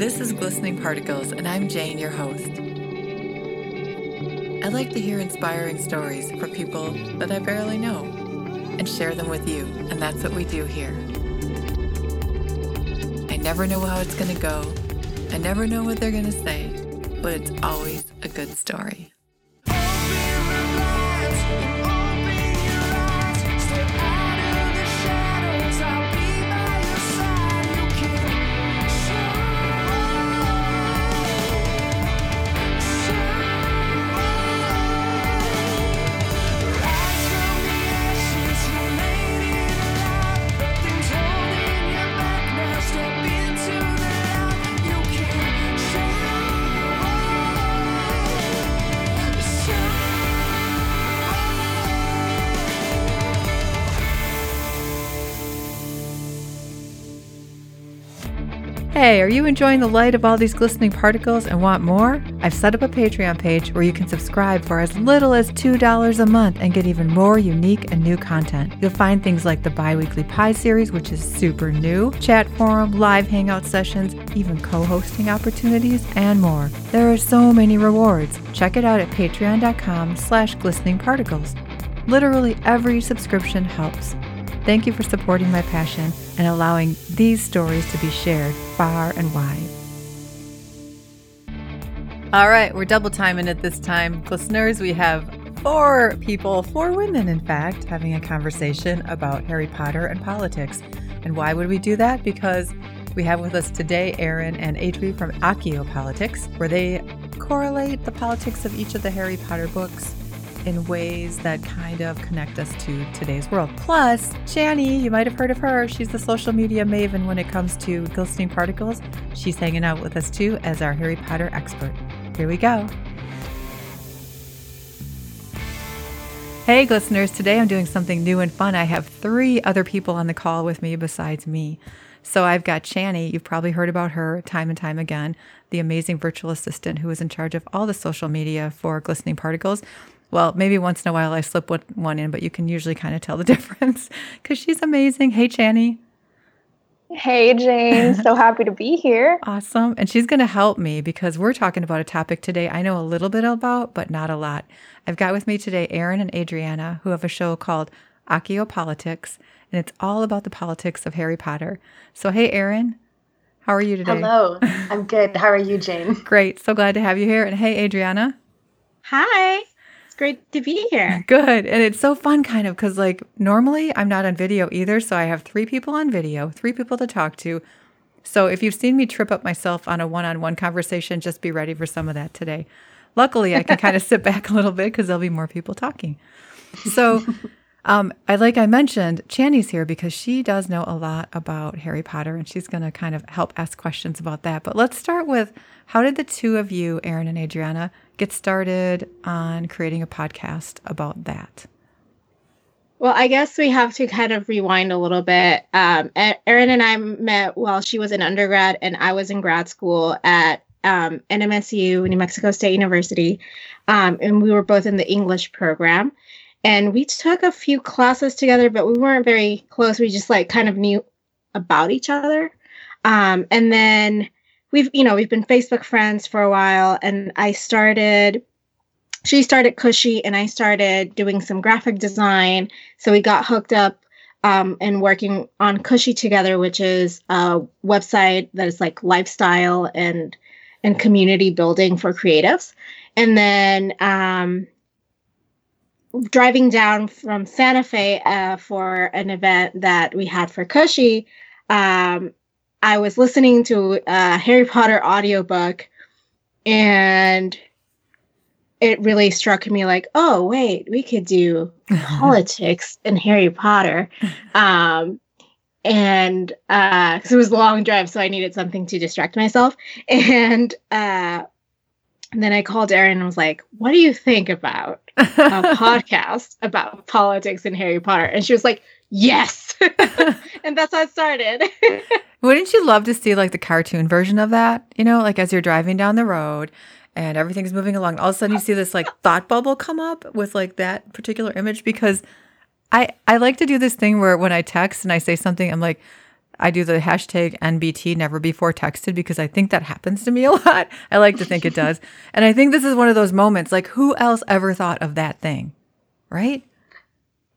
This is Glistening Particles, and I'm Jane, your host. I like to hear inspiring stories for people that I barely know and share them with you, and that's what we do here. I never know how it's going to go, I never know what they're going to say, but it's always a good story. Hey, are you enjoying the light of all these glistening particles and want more? I've set up a Patreon page where you can subscribe for as little as $2 a month and get even more unique and new content. You'll find things like the bi weekly pie series, which is super new, chat forum, live hangout sessions, even co hosting opportunities, and more. There are so many rewards. Check it out at patreon.com slash glistening particles. Literally every subscription helps. Thank you for supporting my passion and allowing these stories to be shared far and wide. All right, we're double timing it this time. Listeners, we have four people, four women, in fact, having a conversation about Harry Potter and politics. And why would we do that? Because we have with us today Erin and Adri from Accio Politics, where they correlate the politics of each of the Harry Potter books in ways that kind of connect us to today's world. Plus, Chani, you might have heard of her. She's the social media maven when it comes to glistening particles. She's hanging out with us too as our Harry Potter expert. Here we go. Hey, listeners, today I'm doing something new and fun. I have three other people on the call with me besides me. So I've got Chani, you've probably heard about her time and time again, the amazing virtual assistant who is in charge of all the social media for Glistening Particles. Well, maybe once in a while I slip one in, but you can usually kind of tell the difference because she's amazing. Hey, Chani. Hey, Jane. So happy to be here. Awesome. And she's going to help me because we're talking about a topic today I know a little bit about, but not a lot. I've got with me today Erin and Adriana, who have a show called Accio Politics, and it's all about the politics of Harry Potter. So, hey, Erin. How are you today? Hello. I'm good. How are you, Jane? Great. So glad to have you here. And hey, Adriana. Hi great to be here. Good. And it's so fun, kind of, because like normally I'm not on video either. So I have three people on video, three people to talk to. So if you've seen me trip up myself on a one on one conversation, just be ready for some of that today. Luckily, I can kind of sit back a little bit because there'll be more people talking. So, um, I like I mentioned, Chani's here because she does know a lot about Harry Potter, and she's going to kind of help ask questions about that. But let's start with how did the two of you, Erin and Adriana, get started on creating a podcast about that? Well, I guess we have to kind of rewind a little bit. Um, Erin and I met while she was in undergrad and I was in grad school at um, NMSU, New Mexico State University. Um, and we were both in the English program. And we took a few classes together, but we weren't very close. We just like kind of knew about each other. Um, and then we've you know we've been facebook friends for a while and i started she started cushy and i started doing some graphic design. So we got hooked up um, and working on cushy together which is a website that is like lifestyle and and community building for creatives. And then um, driving down from santa fe uh, for an event that we had for cushy um, I was listening to a Harry Potter audiobook and it really struck me like, oh, wait, we could do politics in Harry Potter. Um, and because uh, it was a long drive, so I needed something to distract myself. And, uh, and then I called Erin and was like, what do you think about a podcast about politics in Harry Potter? And she was like, yes. and that's how it started. Wouldn't you love to see like the cartoon version of that? You know, like as you're driving down the road and everything's moving along, all of a sudden you see this like thought bubble come up with like that particular image because I I like to do this thing where when I text and I say something, I'm like, I do the hashtag NBT never before texted because I think that happens to me a lot. I like to think it does. and I think this is one of those moments like, who else ever thought of that thing? Right?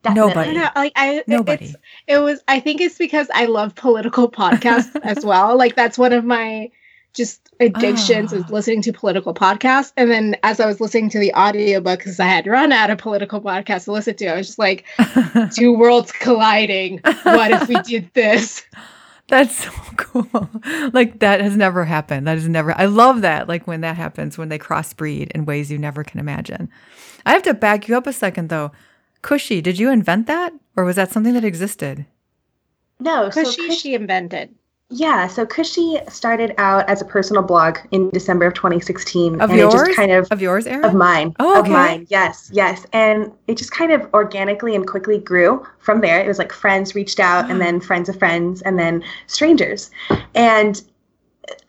Definitely. Nobody. I know, like I Nobody. it's- It was. I think it's because I love political podcasts as well. Like that's one of my just addictions Ah. is listening to political podcasts. And then as I was listening to the audiobook, because I had run out of political podcasts to listen to, I was just like, two worlds colliding. What if we did this? That's so cool. Like that has never happened. That is never. I love that. Like when that happens, when they crossbreed in ways you never can imagine. I have to back you up a second though. Cushy, did you invent that, or was that something that existed? No, so Because she, invented. yeah, so Cushy started out as a personal blog in December of 2016, Of and yours? it just kind of Of yours, Erin? of mine, Oh, of okay. mine, yes, yes, and it just kind of organically and quickly grew from there. It was like friends reached out, and ah. then friends of friends, and then strangers, and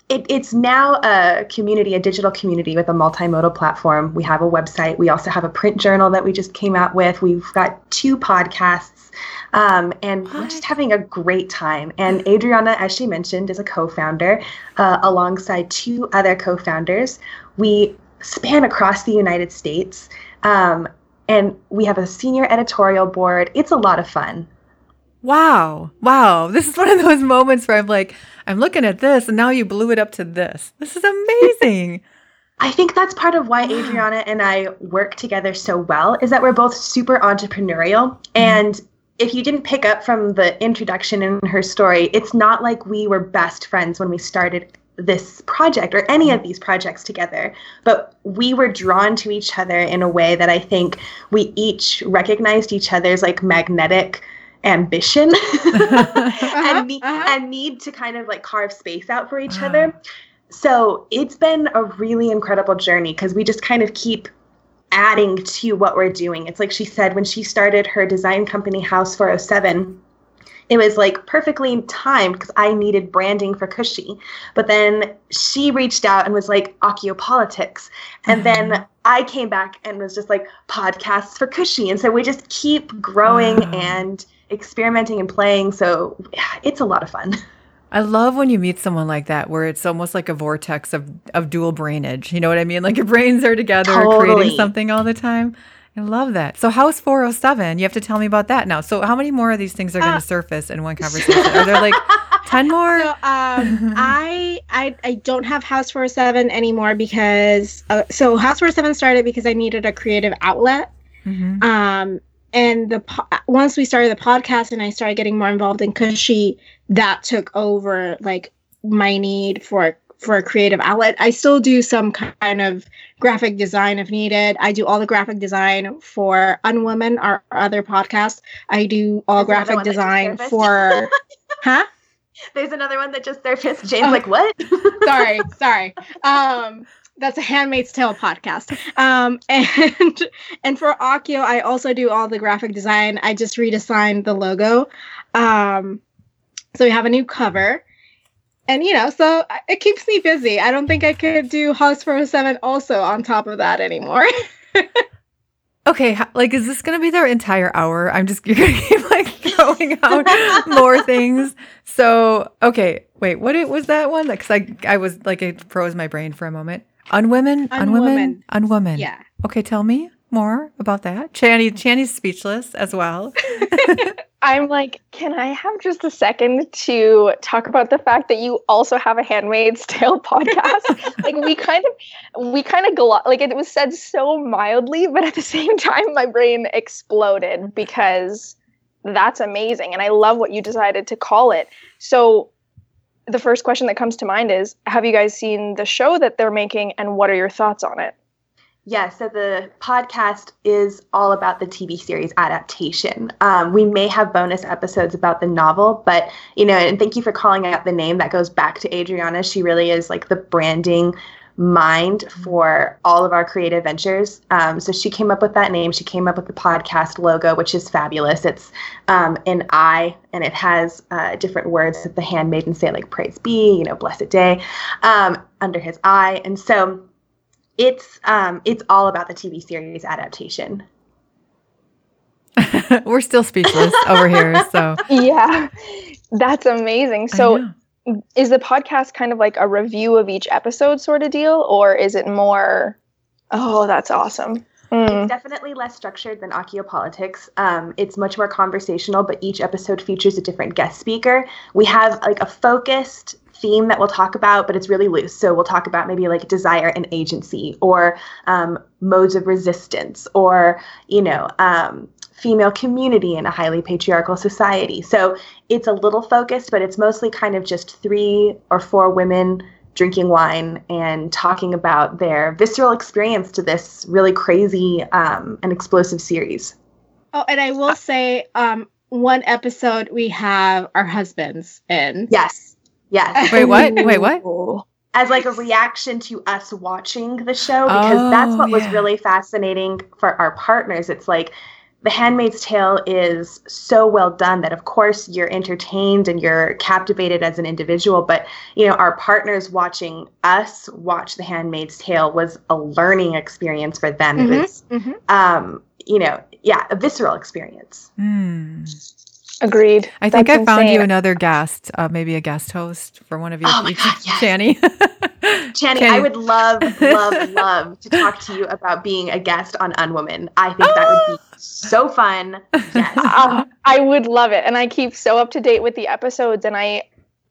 it, it's now a community, a digital community with a multimodal platform. We have a website. We also have a print journal that we just came out with. We've got two podcasts, um, and we're just having a great time. And Adriana, as she mentioned, is a co-founder uh, alongside two other co-founders. We span across the United States, um, and we have a senior editorial board. It's a lot of fun. Wow. Wow. This is one of those moments where I'm like, I'm looking at this and now you blew it up to this. This is amazing. I think that's part of why Adriana and I work together so well is that we're both super entrepreneurial mm-hmm. and if you didn't pick up from the introduction in her story, it's not like we were best friends when we started this project or any of mm-hmm. these projects together, but we were drawn to each other in a way that I think we each recognized each other's like magnetic ambition and, need, uh-huh. and uh-huh. need to kind of like carve space out for each Wow. other. So it's been a really incredible journey because we just kind of keep adding to what we're doing. It's like she said when she started her design company House 407, it was like perfectly timed because I needed branding for Cushy. But then she reached out and was like, Accio Politics. And uh-huh. then I came back and was just like, podcasts for Cushy. And so we just keep growing Wow. and experimenting and playing. So yeah, it's a lot of fun. I love when you meet someone like that where it's almost like a vortex of, of dual brainage. You know what I mean? Like your brains are together creating something all the time. I love that. So House 407, you have to tell me about that now. So how many more of these things are going Uh, to surface in one conversation? Are there like 10 more? So, um, I, I I don't have House 407 anymore because uh, so House 407 started because I needed a creative outlet. Mhm. Um, and the po- once we started the podcast and I started getting more involved in Cushy, that took over like my need for for a creative outlet. I still do some kind of graphic design if needed. I do all the graphic design for Unwoman, our other podcast. I do all There's graphic one that just design for huh? There's another one that just surfaced. James, Oh. like, what? sorry, sorry. Um, that's a Handmaid's Tale podcast. Um, and and for Accio, I also do all the graphic design. I just redesigned the logo. Um, so we have a new cover. And you know, so it keeps me busy. I don't think I could do House 407 also on top of that anymore. Okay, like is this to be their entire hour? I'm just you're to keep like throwing out more things. So, okay, wait, what it was that one? Cuz I I was like it froze my brain for a moment. Unwomen, unwomen, Unwoman. unwoman. yeah. Okay, tell me more about that. Channy Channy's speechless as well. I'm like, can I have just a second to talk about the fact that you also have a Handmaid's Tale podcast? like we kind of, we kind of glo- like it was said so mildly, but at the same time, my brain exploded because that's amazing, and I love what you decided to call it. So, the first question that comes to mind is, have you guys seen the show that they're making, and what are your thoughts on it? Yeah, so the podcast is all about the TV series adaptation. Um, we may have bonus episodes about the novel, but you know, and thank you for calling out the name. That goes back to Adriana. She really is like the branding mind for all of our creative ventures. Um, so she came up with that name. She came up with the podcast logo, which is fabulous. It's um, an eye and it has uh, different words that the handmaiden say, like "Praise be," you know, "Blessed day," um, under his eye, and so it's um it's all about the TV series adaptation. We're still speechless over here. So yeah, that's amazing. So. Is the podcast kind of like a review of each episode sort of deal, or is it more? Oh, that's awesome. Mm. It's definitely less structured than Accio Politics. Um, it's much more conversational, but each episode features a different guest speaker. We have like a focused theme that we'll talk about, but it's really loose. So we'll talk about maybe like desire and agency, or um, modes of resistance, or you know, um, female community in a highly patriarchal society. So it's a little focused, but it's mostly kind of just three or four women drinking wine and talking about their visceral experience to this really crazy um, and explosive series. Oh, and I will say, um, one episode we have our husbands in. Yes. Yes. Wait, what? Wait, what? As like a reaction to us watching the show, because that's Oh, what was really fascinating for our partners. It's like The Handmaid's Tale is so well done that, of course, you're entertained and you're captivated as an individual. But, you know, our partners watching us watch The Handmaid's Tale was a learning experience for them. Mhm, It was, mhm. um, you know, yeah, a visceral experience. Hmm. Agreed. I think That's I found you another guest, uh, maybe a guest host for one of your Oh my God, yes. Channy. Channy, Channy. I would love, love, love to talk to you about being a guest on Unwoman. I think that would be so fun. Yes. Um, I would love it, and I keep so up to date with the episodes, and I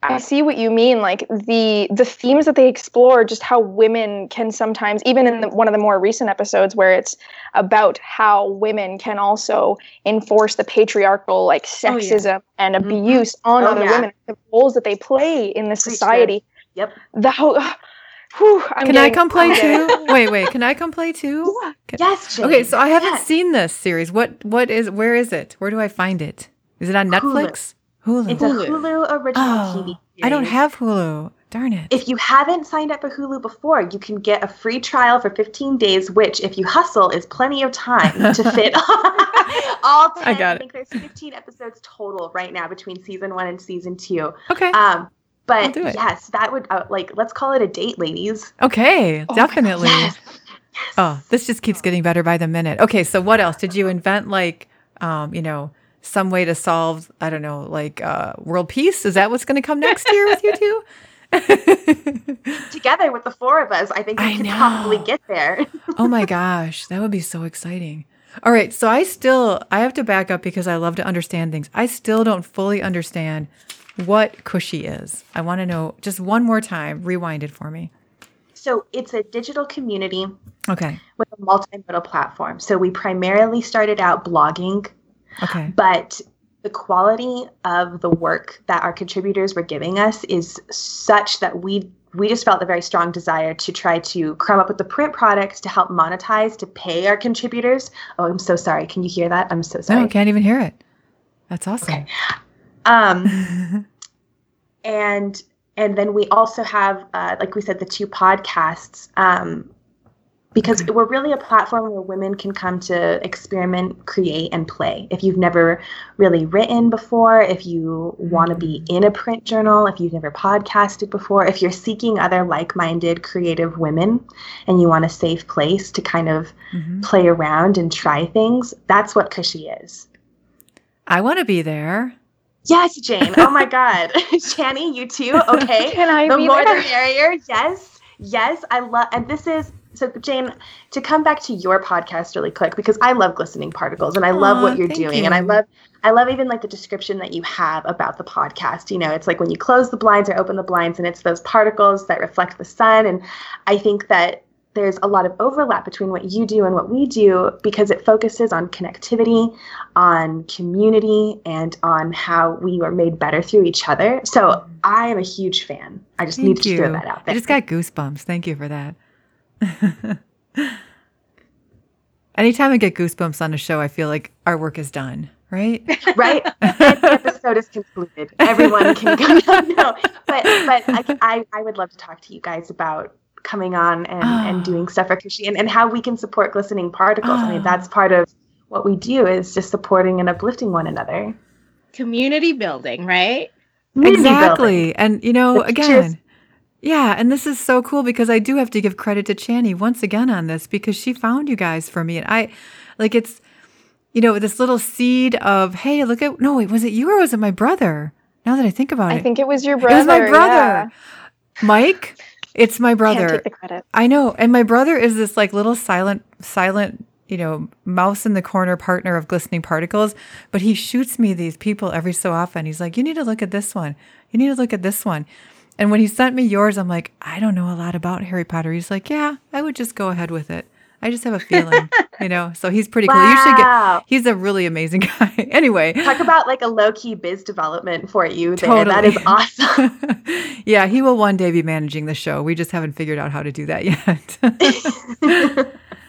I see what you mean. Like the the themes that they explore, just how women can sometimes, even in the, one of the more recent episodes, where it's about how women can also enforce the patriarchal like Oh, yeah. sexism and Mhm. abuse on Oh, other yeah. women, the roles that they play in the Preach, society. Yep. The whole. Whew, I'm can I come play too? Wait, wait. Can I come play too? Yes, Jane. Okay, so I haven't Yes. seen this series. What? What is? Where is it? Where do I find it? Is it on Netflix? Hulu. It's a Hulu. Hulu original oh, TV. I don't have Hulu. Darn it. If you haven't signed up for Hulu before, you can get a free trial for 15 days, which, if you hustle, is plenty of time to fit all 10. I got it. I think there's 15 episodes total right now between season one and season two. okay. Um, I'll but do it. yes, that would uh, like let's call it a date, ladies. okay. Oh my God, definitely. Yes. Oh, this just keeps getting better by the minute. Okay, so what else? Did you invent like um, you know, some way to solve, I don't know, like uh world peace? Is that what's gonna come next year with you two? Together with the four of us, I think we I could probably get there. oh my gosh, that would be so exciting. All right, so I still I have to back up because I love to understand things. I still don't fully understand what Cushy is. I want to know just one more time. Rewind it for me. so it's a digital community Okay. with a multimodal platform. So we primarily started out blogging Okay. but the quality of the work that our contributors were giving us is such that we we just felt a very strong desire to try to come up with the print products to help monetize to pay our contributors. Oh, I'm so sorry. Can you hear that? I'm so No, sorry. I can't even hear it. That's awesome. Um, and and then we also have, uh, like we said, the two podcasts. Um, because Okay. we're really a platform where women can come to experiment, create, and play. If you've never really written before, if you want to be in a print journal, if you've never podcasted before, if you're seeking other like minded creative women and you want a safe place to kind of Mhm. play around and try things, that's what Cushy is. I want to be there. Yes, Jane. Oh my God. Channy, you too? Okay. Can I the be more there? the merrier. Yes. Yes. I love, and this is, so Jane, to come back to your podcast really quick, because I love glistening particles and I love Aw, what you're thank doing. And I love, I love even like the description that you have about the podcast. You know, it's like when you close the blinds or open the blinds and it's those particles that reflect the sun. And I think that there's a lot of overlap between what you do and what we do because it focuses on connectivity, on community, and on how we are made better through each other. So I am a huge fan. I just need to you. throw that out there. I just got goosebumps. Thank you for that. Anytime I get goosebumps on a show, I feel like our work is done, right? right? the episode is concluded. Everyone can go. No, no. but but I, I I would love to talk to you guys about coming on and, Ah. and doing stuff for Cushy and, and how we can support glistening particles. I mean, that's part of what we do is just supporting and uplifting one another. Community building, right? Community building. exactly. And you know, It's again, just- yeah, and this is so cool because I do have to give credit to Channy once again on this because she found you guys for me. And I like it's you know, this little seed of, hey, look at, no, wait, was it you or was it my brother? Now that I think about I it, I think it was your brother. it was my brother. yeah. Mike, it's my Can't brother. take the credit. I know. And my brother is this like little silent, silent, you know, mouse in the corner partner of glistening particles. But he shoots me these people every so often. He's like, you need to look at this one. You need to look at this one. And when he sent me yours, I'm like, I don't know a lot about Harry Potter. He's like, yeah, I would just go ahead with it. I just have a feeling, you know. So he's pretty cool. You should get. He's a really amazing guy. anyway, Talk about like a low key biz development for you there. Totally. That is awesome. yeah, he will one day be managing the show. We just haven't figured out how to do that yet.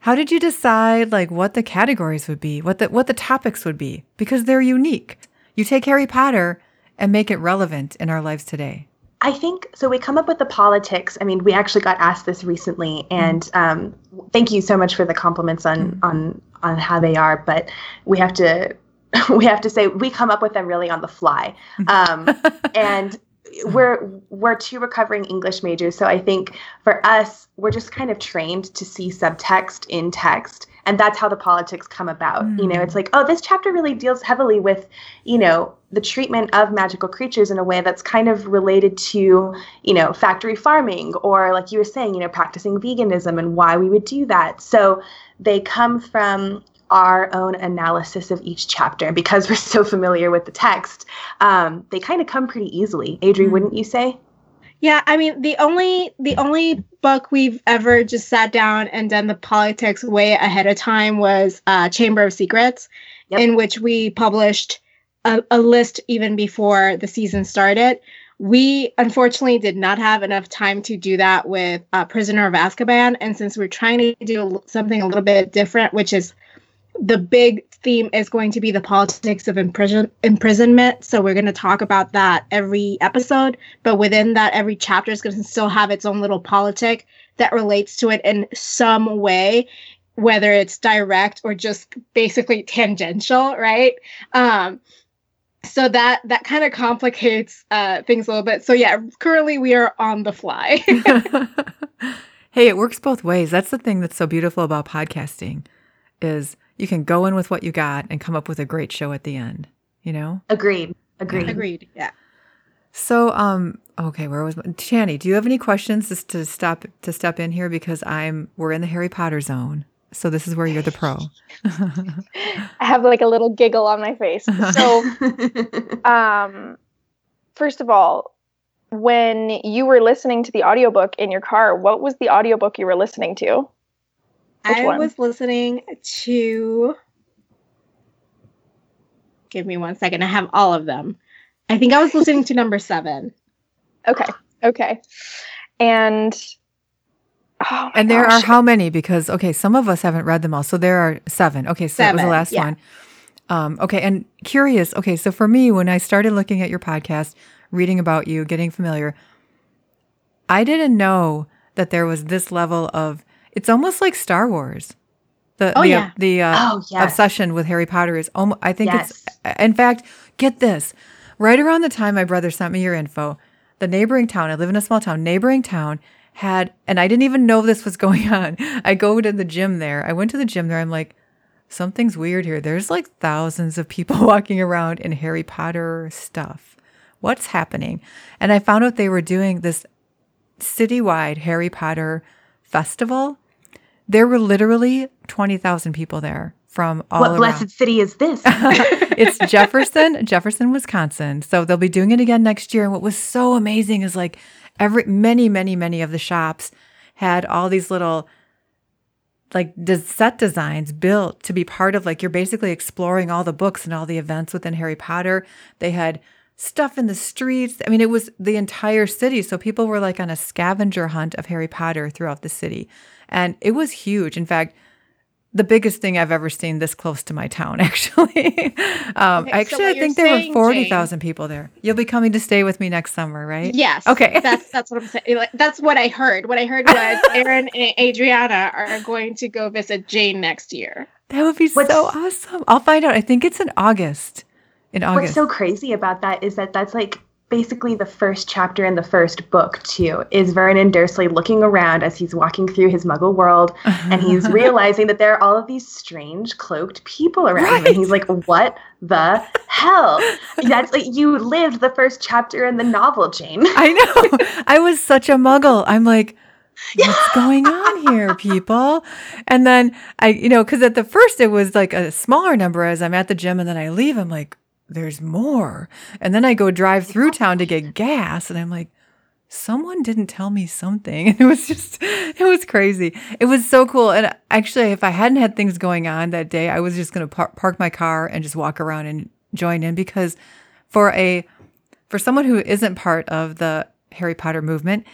how did you decide like what the categories would be, what the what the topics would be? Because they're unique. You take Harry Potter and make it relevant in our lives today. I think so. We come up with the politics. I mean, we actually got asked this recently, and um, thank you so much for the compliments on on on how they are. But we have to we have to say we come up with them really on the fly, um, and Hmm. we're we're two recovering English majors. So I think for us, we're just kind of trained to see subtext in text. And that's how the politics come about. You know, it's hmm. like, oh, this chapter really deals heavily with, you know, the treatment of magical creatures in a way that's kind of related to, you know, factory farming or like you were saying, you know, practicing veganism and why we would do that. So they come from our own analysis of each chapter because we're so familiar with the text. Um, they kind of come pretty easily. Adri, Mm. wouldn't you say? Yeah, I mean the only the only book we've ever just sat down and done the politics way ahead of time was uh, Chamber of Secrets, Yep. in which we published a, a list even before the season started. We unfortunately did not have enough time to do that with uh, Prisoner of Azkaban, and since we're trying to do something a little bit different, which is the big theme is going to be the politics of imprison- imprisonment. So we're going to talk about that every episode, but within that, every chapter is going to still have its own little politic that relates to it in some way, whether it's direct or just basically tangential, right? Um, so that that kind of complicates uh, things a little bit. So yeah, currently we are on the fly. hey, it works both ways. That's the thing that's so beautiful about podcasting is you can go in with what you got and come up with a great show at the end, you know? Agreed. Agreed. Agreed. Yeah. So, um, okay, where was my, Channy? Do you have any questions just to stop to step in here because I'm we're in the Harry Potter zone, so this is where you're the pro. I have like a little giggle on my face. So, um, first of all, when you were listening to the audiobook in your car, what was the audiobook you were listening to? Which I one? was listening to. Give me one second. I have all of them. I think I was listening to number seven. Okay. Okay. And oh and there gosh. are how many? Because okay, some of us haven't read them all, so there are seven. Okay, so that was the last yeah. one. Um, okay, and curious. Okay, so for me, when I started looking at your podcast, reading about you, getting familiar, I didn't know that there was this level of. It's almost like Star Wars. The Oh, the yeah. the uh, oh yes. obsession with Harry Potter is almost. I think Yes. it's. In fact, get this. Right around the time my brother sent me your info, the neighboring town. I live in a small town. Neighboring town had, and I didn't even know this was going on. I go to the gym there. I went to the gym there. I'm like, something's weird here. There's like thousands of people walking around in Harry Potter stuff. What's happening? And I found out they were doing this citywide Harry Potter festival. There were literally 20,000 people there from all over. what around. blessed city is this? it's Jefferson, Jefferson, Wisconsin. So they'll be doing it again next year. And what was so amazing is like every many, many, many of the shops had all these little like des- set designs built to be part of like you're basically exploring all the books and all the events within Harry Potter. They had stuff in the streets. I mean, it was the entire city. So people were like on a scavenger hunt of Harry Potter throughout the city. And it was huge. In fact, the biggest thing I've ever seen this close to my town, actually. um, Okay, actually, what I think there were saying, 40,000 people there. You'll be coming to stay with me next summer, right? Yes. Okay. That's that's what I'm saying. Like, That's what I heard. What I heard was Erin and Adriana are going to go visit Jane next year. That would be What's- so awesome. I'll find out. I think it's in August. In What's so crazy about that is that that's like basically the first chapter in the first book too is vernon dursley looking around as he's walking through his muggle world and he's realizing that there are all of these strange cloaked people around him and he's like what the hell that's like you lived the first chapter in the novel jane I know. I was such a muggle. I'm like, what's going on here, people? And then I, you know, because at the first it was like a smaller number as I'm at the gym and then I leave. I'm like, there's more. And then I go drive through town to get gas and I'm like, someone didn't tell me something. And it was just, it was crazy. It was so cool. And actually, if I hadn't had things going on that day, I was just going to par- park my car and just walk around and join in because for a, for someone who isn't part of the Harry Potter movement,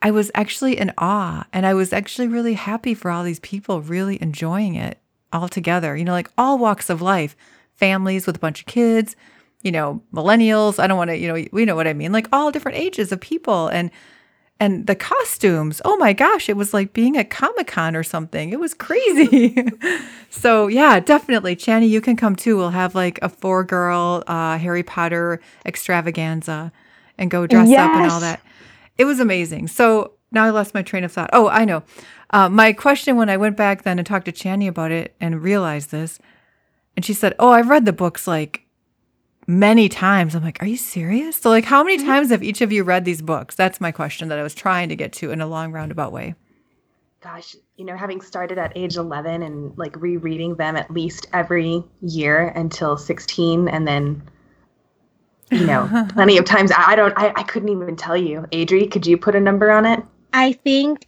I was actually in awe and I was actually really happy for all these people really enjoying it all together, you know, like all walks of life, families with a bunch of kids, you know, millennials. I don't want to, you know, we know what I mean, like all different ages of people and and the costumes. Oh my gosh, it was like being at Comic Con or something. It was crazy. so yeah, definitely, Channy, you can come too. We'll have like a four girl uh, Harry Potter extravaganza and go dress up and all that. It was amazing. So now I lost my train of thought. Oh, I know. Uh, my question when I went back then and talked to Channy about it and realized this, and she said, "Oh, I've read the books like many times." I'm like, "Are you serious?" So, like, how many mm-hmm. times have each of you read these books? That's my question that I was trying to get to in a long roundabout way. gosh, you know, having started at age 11 and like rereading them at least every year until 16 and then you know, plenty of times I, I don't I, I couldn't even tell you. Adri, could you put a number on it? I think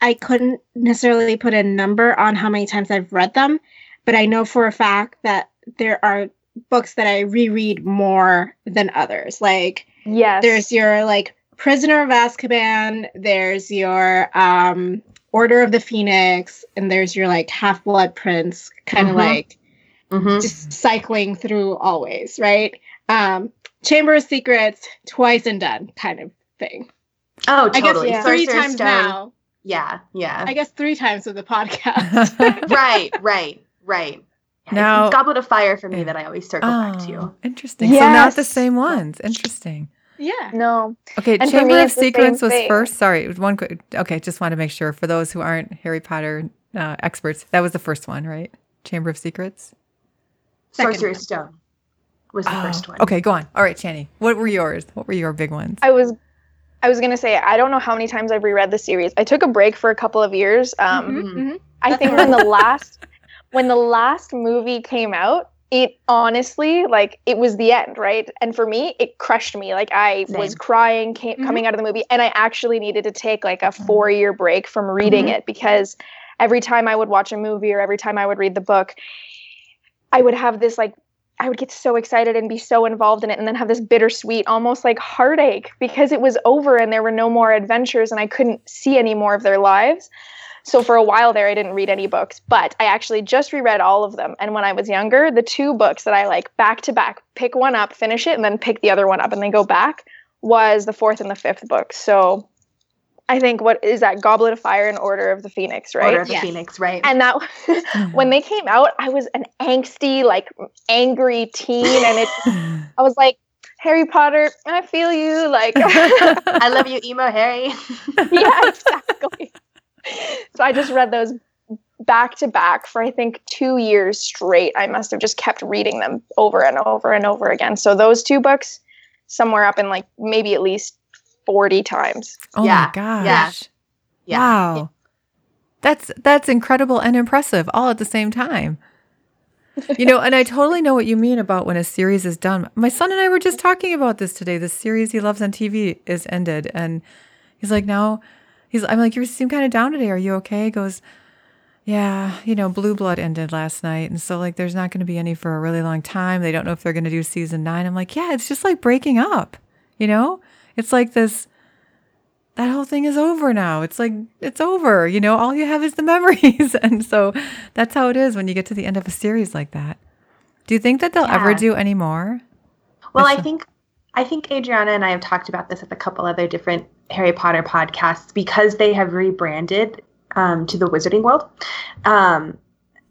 I couldn't necessarily put a number on how many times I've read them, but I know for a fact that there are books that I reread more than others. Like Yes. there's your like Prisoner of Azkaban, there's your um Order of the Phoenix, and there's your like Half Blood Prince, kind of Mhm. like Mm-hmm. just cycling through always, right? Um Chamber of Secrets, twice and done kind of thing. Oh, I guess totally. yeah. three Sorcerer's times Stone. now. Yeah, yeah. I guess three times with the podcast. right, right, right. Yeah, Now- it's Goblet of Fire for me Yeah. that I always circle back to. Oh, interesting. So not the same ones. Interesting. yeah. no. Okay, And Chamber me, of it's the same Secrets was thing. first. Sorry, one. quick- Okay, just want to make sure for those who aren't Harry Potter uh, experts, that was the first one, right? Chamber of Secrets. Second Sorcerer's. Stone was the Oh, first one. Okay, go on. All right, Channy, what were yours? What were your big ones? I was I was gonna say I don't know how many times I've reread the series. I took a break for a couple of years. Um, Mhm, mhm. I think when the last when the last movie came out, it honestly like it was the end, right? And for me, it crushed me. Like I was crying came, Mhm. coming out of the movie, and I actually needed to take like a four year break from reading Mhm. it because every time I would watch a movie or every time I would read the book, I would have this like I would get so excited and be so involved in it and then have this bittersweet almost like heartache because it was over and there were no more adventures and I couldn't see any more of their lives. So for a while there I didn't read any books, but I actually just reread all of them. And when I was younger, the two books that I like back to back, pick one up, finish it and then pick the other one up and then go back was the fourth and the fifth book. So I think what is that Goblet of Fire and Order of the Phoenix, right? Order of the Yes. Phoenix, right? and that when they came out i was an angsty like angry teen and it i was like harry potter i feel you like I love you, emo Harry. yeah exactly so i just read those back to back for i think two years straight i must have just kept reading them over and over and over again so those two books somewhere up in like maybe at least 40 times oh Yeah, my gosh! yeah, yeah. Wow, that's that's incredible and impressive all at the same time. You know, and I totally know what you mean about when a series is done. My son and I were just talking about this today. The series he loves on TV is ended, and he's like, "Now, he's." I'm like, "You seem kind of down today. Are you okay?" He goes, "Yeah, you know, Blue Blood ended last night, and so like, there's not going to be any for a really long time. They don't know if they're going to do season nine. I'm like, "Yeah, it's just like breaking up. You know, it's like this." that whole thing is over now. It's like it's over. You know, all you have is the memories, and so that's how it is when you get to the end of a series like that. Do you think that they'll ever do any more? Well, I think I think Adriana and I have talked about this with a couple other different Harry Potter podcasts because they have rebranded um, to the Wizarding World. Um,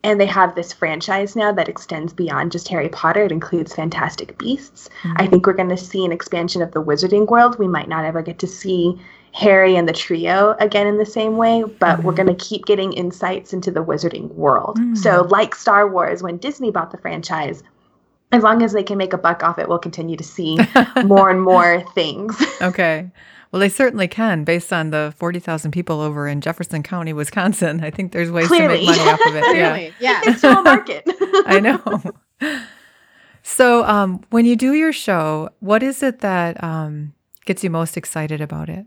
and they have this franchise now that extends beyond just Harry Potter. It includes Fantastic Beasts. Mm-hmm. I think we're going to see an expansion of the Wizarding world. We might not ever get to see Harry and the trio again in the same way, but mm-hmm. we're going to keep getting insights into the Wizarding world. Mm-hmm. So, like Star Wars, when Disney bought the franchise, as long as they can make a buck off it, we'll continue to see more and more things. okay. Well, they certainly can, based on the 40,000 people over in Jefferson County, Wisconsin. I think there's ways Clearly. to make money off of it. Clearly, yeah. It's still a market. I know. So, um, when you do your show, what is it that um, gets you most excited about it?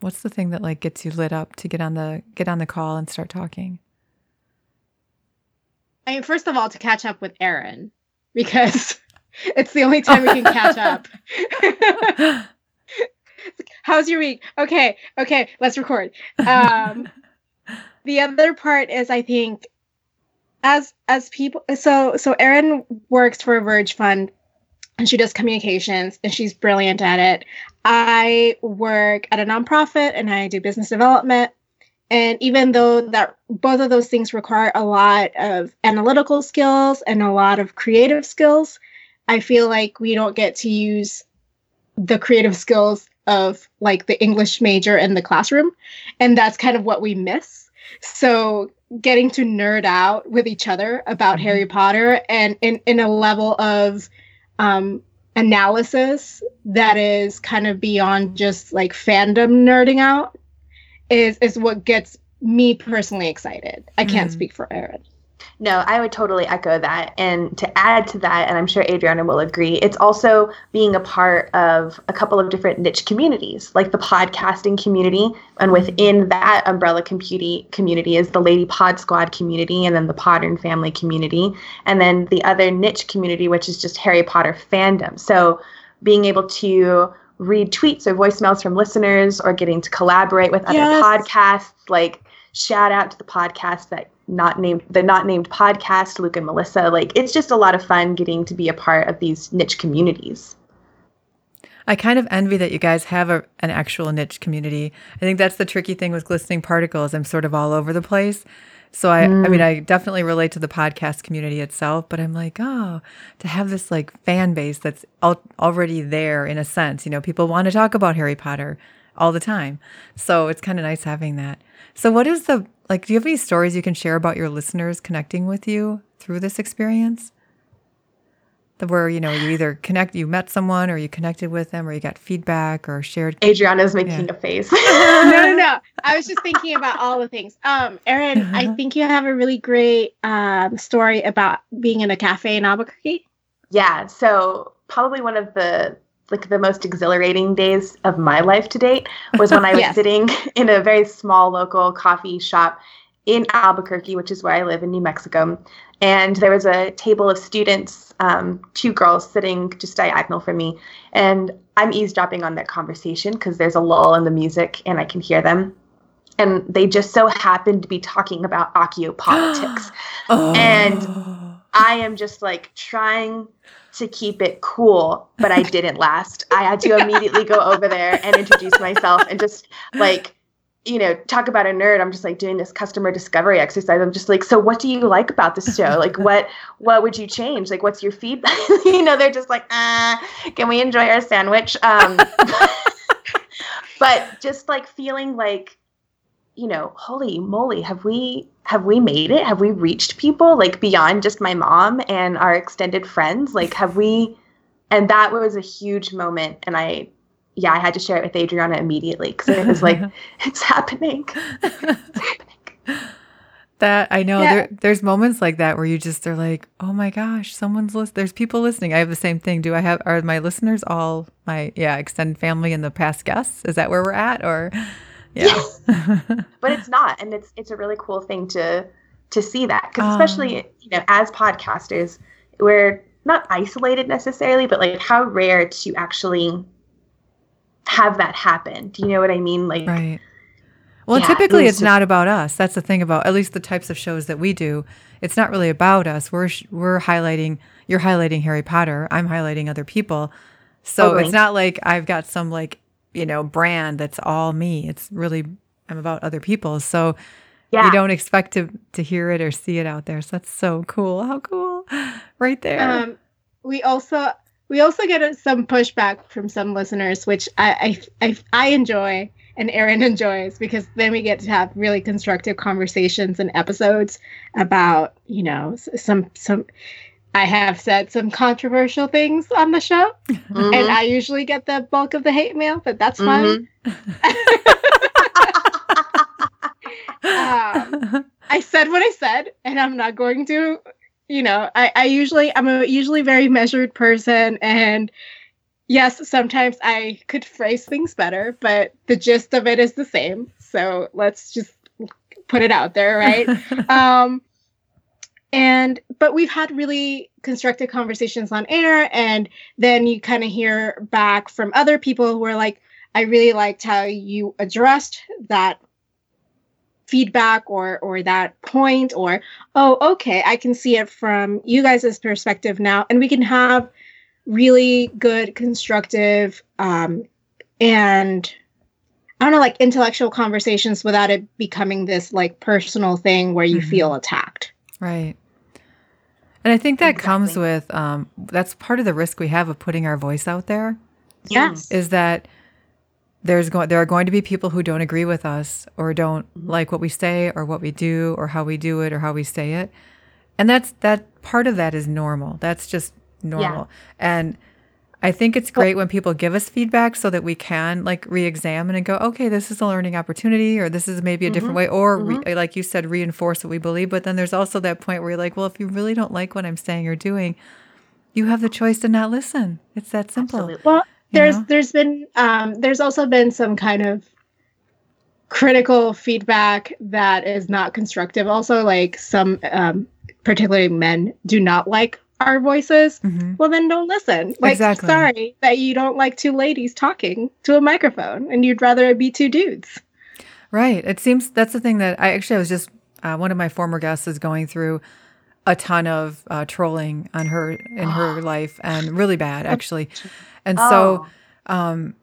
What's the thing that like gets you lit up to get on the get on the call and start talking? I mean, first of all, to catch up with Erin because it's the only time we can catch up. How's your week? Okay, okay, let's record. Um, the other part is, I think, as as people. So so Erin works for a Verge Fund, and she does communications, and she's brilliant at it. I work at a nonprofit, and I do business development. And even though that both of those things require a lot of analytical skills and a lot of creative skills, I feel like we don't get to use the creative skills of like the English major in the classroom. And that's kind of what we miss. So getting to nerd out with each other about mm-hmm. Harry Potter and in, in a level of um, analysis that is kind of beyond just like fandom nerding out is is what gets me personally excited. I can't mm. speak for Erin. No, I would totally echo that. And to add to that, and I'm sure Adriana will agree, it's also being a part of a couple of different niche communities, like the podcasting community. And within that umbrella community, community is the Lady Pod Squad community, and then the Podern family community, and then the other niche community, which is just Harry Potter fandom. So being able to read tweets or voicemails from listeners or getting to collaborate with other yes. podcasts like shout out to the podcast that not named the not named podcast luke and melissa like it's just a lot of fun getting to be a part of these niche communities I kind of envy that you guys have a, an actual niche community. I think that's the tricky thing with glistening particles. I'm sort of all over the place. So I, mm. I mean, mm. I definitely relate to the podcast community itself, but I'm like, oh, to have this like fan base that's al- already there in a sense. You know, people want to talk about Harry Potter all the time, so it's kind of nice having that. So, what is the like? Do you have any stories you can share about your listeners connecting with you through this experience? Where you know you either connect you met someone or you connected with them or you got feedback or shared adriana's making yeah. a face no no no i was just thinking about all the things um erin uh-huh. i think you have a really great um story about being in a cafe in albuquerque yeah so probably one of the like the most exhilarating days of my life to date was when i was yes. sitting in a very small local coffee shop in Albuquerque, which is where I live in New Mexico. And there was a table of students, um, two girls sitting just diagonal from me. And I'm eavesdropping on their conversation because there's a lull in the music and I can hear them. And they just so happened to be talking about Accio politics. oh. And I am just like trying to keep it cool, but I didn't last. I had to immediately go over there and introduce myself and just like you know, talk about a nerd. I'm just like doing this customer discovery exercise. I'm just like, so what do you like about this show? Like, what what would you change? Like, what's your feedback? you know, they're just like, ah, can we enjoy our sandwich? Um, but just like feeling like, you know, holy moly, have we have we made it? Have we reached people like beyond just my mom and our extended friends? Like, have we? And that was a huge moment, and I yeah, I had to share it with Adriana immediately because it was like, it's happening. It's happening. That I know yeah. there, there's moments like that where you just are like, oh my gosh, someone's listening. There's people listening. I have the same thing. Do I have are my listeners all my yeah extended family and the past guests? Is that where we're at or yeah? but it's not, and it's it's a really cool thing to to see that because especially um, you know as podcasters we're not isolated necessarily, but like how rare to actually have that happen. Do you know what I mean? Like, right. Well, yeah, typically it it's just, not about us. That's the thing about at least the types of shows that we do. It's not really about us. We're we're highlighting. You're highlighting Harry Potter. I'm highlighting other people. So totally. it's not like I've got some like you know brand that's all me. It's really I'm about other people. So Yeah. you don't expect to to hear it or see it out there. So that's so cool. How cool. Right there. Um, we also we also get some pushback from some listeners, which I I, I, I enjoy and Erin enjoys because then we get to have really constructive conversations and episodes about you know some some. I have said some controversial things on the show, Mhm. and I usually get the bulk of the hate mail, but that's fine. Um, I said what I said, and I'm not going to, you know, I, I usually, I'm a usually very measured person. And yes, sometimes I could phrase things better, but the gist of it is the same. So let's just put it out there, right? um, and, but we've had really constructive conversations on air. And then you kind of hear back from other people who are like, I really liked how you addressed that feedback or or that point or oh okay i can see it from you guys' perspective now and we can have really good constructive um and i don't know like intellectual conversations without it becoming this like personal thing where you Mhm. feel attacked Right. And I think that comes with um, that's part of the risk we have of putting our voice out there yes is that there's going there are going to be people who don't agree with us or don't like what we say or what we do or how we do it or how we say it. And that's that part of that is normal. That's just normal. And I think it's great when people give us feedback so that we can like re-examine and go, okay, this is a learning opportunity, or this is maybe a different Mhm. way, or re- like you said, reinforce what we believe. But then there's also that point where you're like, well, if you really don't like what I'm saying or doing, you have the choice to not listen. It's that simple. Absolutely. well there's know? there's been um there's also been some kind of critical feedback that is not constructive also like some um particularly men do not like our voices Mhm. well then don't listen like Exactly. sorry that you don't like two ladies talking to a microphone and you'd rather it be two dudes Right. It seems that's the thing that I actually I was just uh, one of my former guests is going through a ton of uh, trolling on her in her life and really bad actually. And so Oh. um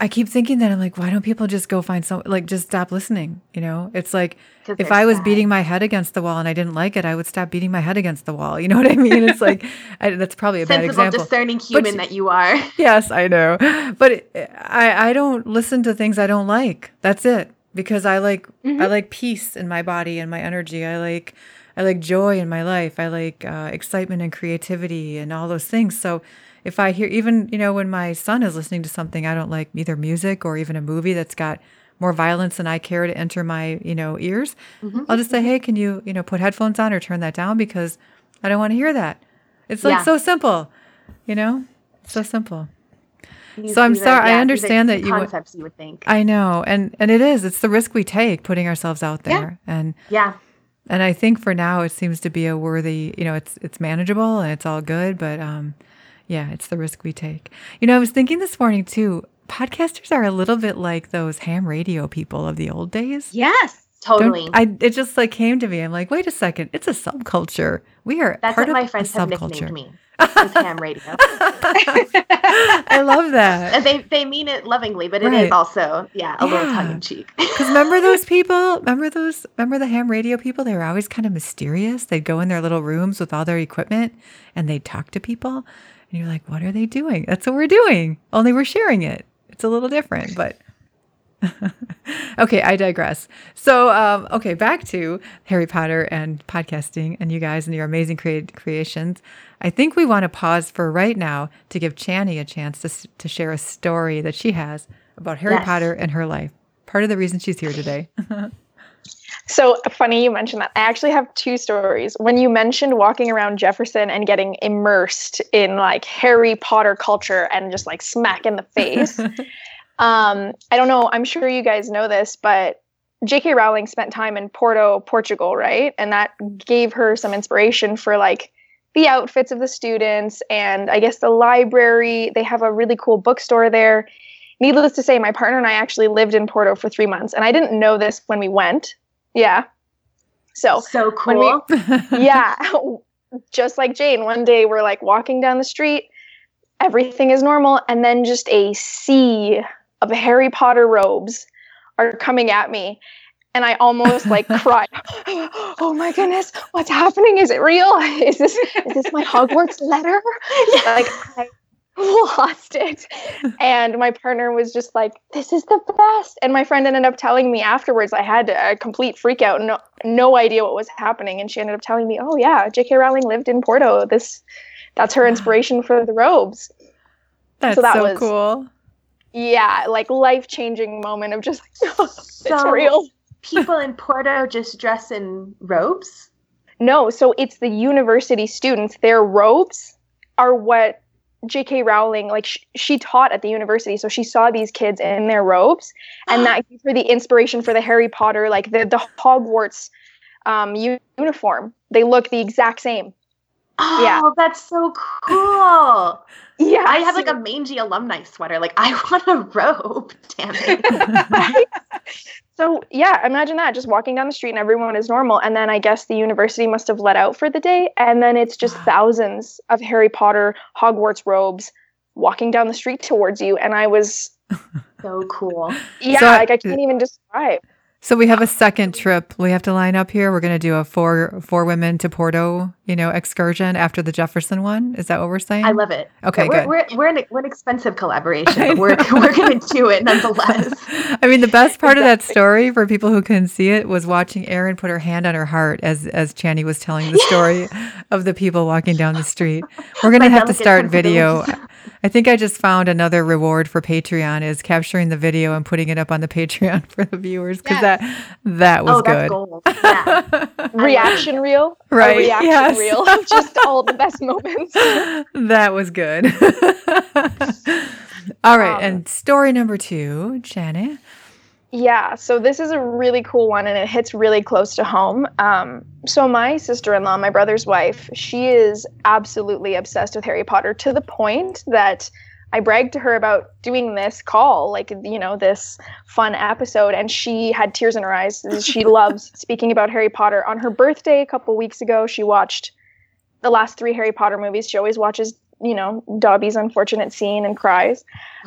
I keep thinking that I'm like, why don't people just go find some like just stop listening? You know, it's like if I was sad. beating my head against the wall and I didn't like it, I would stop beating my head against the wall. You know what I mean? It's like I, that's probably a bad sensible, example. discerning human you- that you are. yes, I know, but it, I I don't listen to things I don't like. That's it because I like I Mhm. like peace in my body and my energy. I like I like joy in my life. I like uh, excitement and creativity and all those things. So if I hear even you know when my son is listening to something I don't like, either music or even a movie that's got more violence than I care to enter my you know ears, Mhm. I'll just say, hey, can you you know put headphones on or turn that down because I don't want to hear that. It's like Yeah. so simple, you know, so simple. These- So I'm are- sorry, I yeah, are understand that you would- concepts you would think. I know, and and it is. It's the risk we take putting ourselves out Yeah. there, and yeah. And I think for now it seems to be a worthy. You know, it's it's manageable and it's all good, but um, yeah, it's the risk we take. You know, I was thinking this morning too. Podcasters are a little bit like those ham radio people of the old days. yes Don't- Totally. I it just like came to me. I'm like, wait a second, it's a subculture. We are That's part what of my friends have nicknamed me. Ham radio. I love that. And they they mean it lovingly, but it Right. is also yeah a little tongue in cheek. Because remember those people? Remember those? Remember the ham radio people? They were always kind of mysterious. They'd go in their little rooms with all their equipment and they'd talk to people. And you're like, what are they doing? That's what we're doing. Only we're sharing it. It's a little different, but. Okay, I digress. So, um, okay, back to Harry Potter and podcasting and you guys and your amazing create creations. I think we want to pause for right now to give Channy a chance to, to share a story that she has about Harry Yes. Potter and her life. Part of the reason she's here today. So funny you mentioned that. I actually have two stories. When you mentioned walking around Jefferson and getting immersed in like Harry Potter culture and just like smack in the face. um, I don't know. I'm sure you guys know this, but J.K. Rowling spent time in Porto, Portugal, right? And that gave her some inspiration for like the outfits of the students and I guess the library. They have a really cool bookstore there. Needless to say, my partner and I actually lived in Porto for three months, and I didn't know this when we went. Yeah. So so when we- cool. yeah, just like Jane, one day we're like walking down the street, everything is normal, and then just a sea of Harry Potter robes are coming at me. and I almost like cried. oh my goodness, what's happening? Is it real? Is this is this my Hogwarts letter? like I lost it. And my partner was just like, "This is the best." And my friend ended up telling me afterwards. I had a complete freak out, no no idea what was happening, and she ended up telling me, "Oh yeah, J.K. Rowling lived in Porto. This that's her inspiration for the robes." That's so, that so was, cool. Yeah, like life changing moment of just like, so it's real. people in Porto just dress in robes? No, so it's the university students. Their robes are what J.K. Rowling like sh- she taught at the university, so she saw these kids in their robes, and that gave her the inspiration for the Harry Potter like the the Hogwarts um, uniform. They look the exact same. Oh, yeah. that's so cool. Yeah, I have like a mangy alumni sweater. Like I want a robe. Damn it. So yeah, imagine that just walking down the street and everyone is normal, and then I guess the university must have let out for the day, and then it's just thousands of Harry Potter Hogwarts robes walking down the street towards you, and I was so cool. Yeah, so, like I can't even describe. So we have a second trip we have to line up here. We're going to do a four four women to Porto, you know, excursion after the Jefferson one. Is that what we're saying? I love it. Okay, we're, good. We're we're an, we're an expensive collaboration. we're we're going to do it nonetheless. I mean, the best part exactly. of that story for people who couldn't see it was watching Erin put her hand on her heart as as Channy was telling the story of the people walking down the street. We're going to have to start video. I think I just found another reward for Patreon is capturing the video and putting it up on the Patreon for the viewers because yes. that that was oh, good. Gold. Yeah. reaction reel, right? reaction yes. reel, just all the best moments. that was good. all right, um, and story number two, Janet. Yeah, so this is a really cool one and it hits really close to home. Um, so, my sister in law, my brother's wife, she is absolutely obsessed with Harry Potter to the point that I bragged to her about doing this call, like, you know, this fun episode, and she had tears in her eyes. She loves speaking about Harry Potter. On her birthday a couple weeks ago, she watched the last three Harry Potter movies. She always watches, you know, Dobby's unfortunate scene and cries.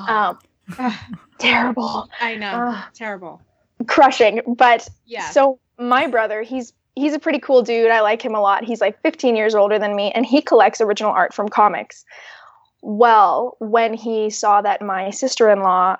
Um, terrible. I know. Uh, terrible. Crushing. But yeah. So my brother, he's he's a pretty cool dude. I like him a lot. He's like 15 years older than me and he collects original art from comics. Well, when he saw that my sister-in-law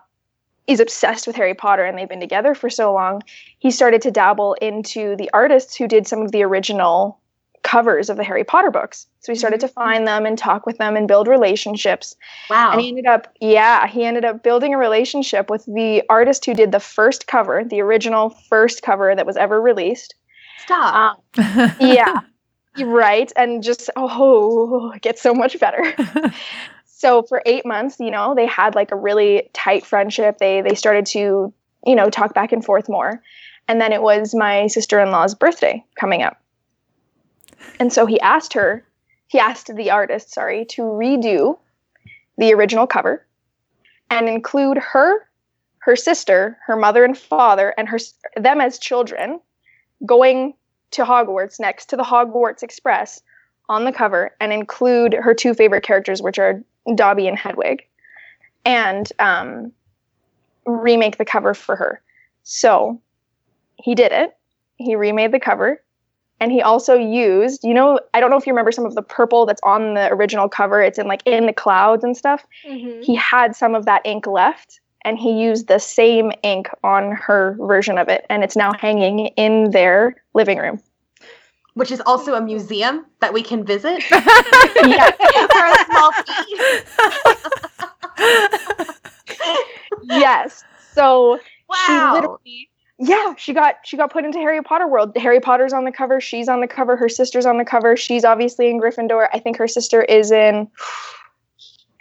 is obsessed with Harry Potter and they've been together for so long, he started to dabble into the artists who did some of the original covers of the Harry Potter books. So he started to mm-hmm. find them and talk with them and build relationships. Wow. And he ended up, yeah, he ended up building a relationship with the artist who did the first cover, the original first cover that was ever released. Stop. Um, yeah. right. And just, oh, it gets so much better. so for eight months, you know, they had like a really tight friendship. They they started to, you know, talk back and forth more. And then it was my sister-in-law's birthday coming up. And so he asked her, he asked the artist, sorry, to redo the original cover and include her, her sister, her mother and father, and her them as children going to Hogwarts next to the Hogwarts Express on the cover and include her two favorite characters, which are Dobby and Hedwig, and um, remake the cover for her. So he did it. He remade the cover and he also used you know i don't know if you remember some of the purple that's on the original cover it's in like in the clouds and stuff mm-hmm. he had some of that ink left and he used the same ink on her version of it and it's now hanging in their living room which is also a museum that we can visit yeah for a small fee yes so wow. she literally yeah, she got she got put into Harry Potter world. Harry Potter's on the cover, she's on the cover, her sister's on the cover. She's obviously in Gryffindor. I think her sister is in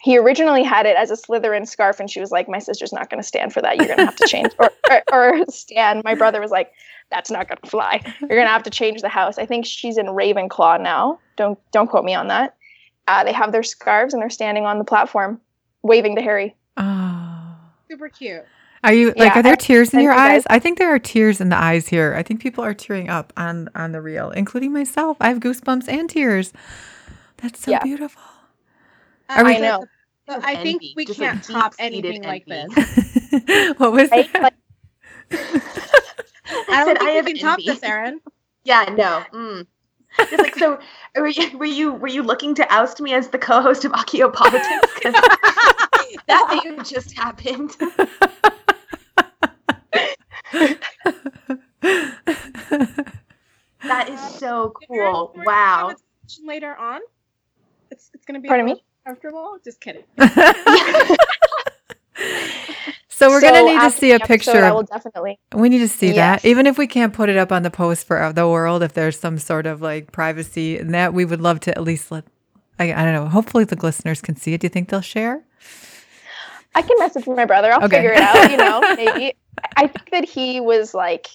he originally had it as a Slytherin scarf, and she was like, "My sister's not going to stand for that. You're going to have to change." or, or, or Stan, my brother was like, "That's not going to fly. You're going to have to change the house." I think she's in Ravenclaw now. Don't don't quote me on that. Uh, they have their scarves and they're standing on the platform, waving to Harry. Oh, super cute. Are you like? Yeah, are there tears in your eyes? I think there are tears in the eyes here. I think people are tearing up on on the reel, including myself. I have goosebumps and tears. That's so yeah. beautiful. Are we, I know. I think we Just can't top anything like this. what was that? I don't said, think "I I have can top envy." this, Erin. Yeah, no. Mm. It's like so. Were you, were you were you looking to oust me as the co-host of Accio Politics? 'Cause that thing just happened. That is so cool. Erin, we're gonna Wow. have a discussion Later on, it's it's gonna be Pardon a me? Little comfortable. Just kidding. so we're gonna need to see a the episode, picture. I will definitely. We need to see Yes. that. Even if we can't put it up on the post for the world, if there's some sort of like privacy and that, we would love to at least let, I, I don't know, hopefully the listeners can see it. Do you think they'll share? I can message my brother. I'll Okay. figure it out. You know, maybe. I think that he was like,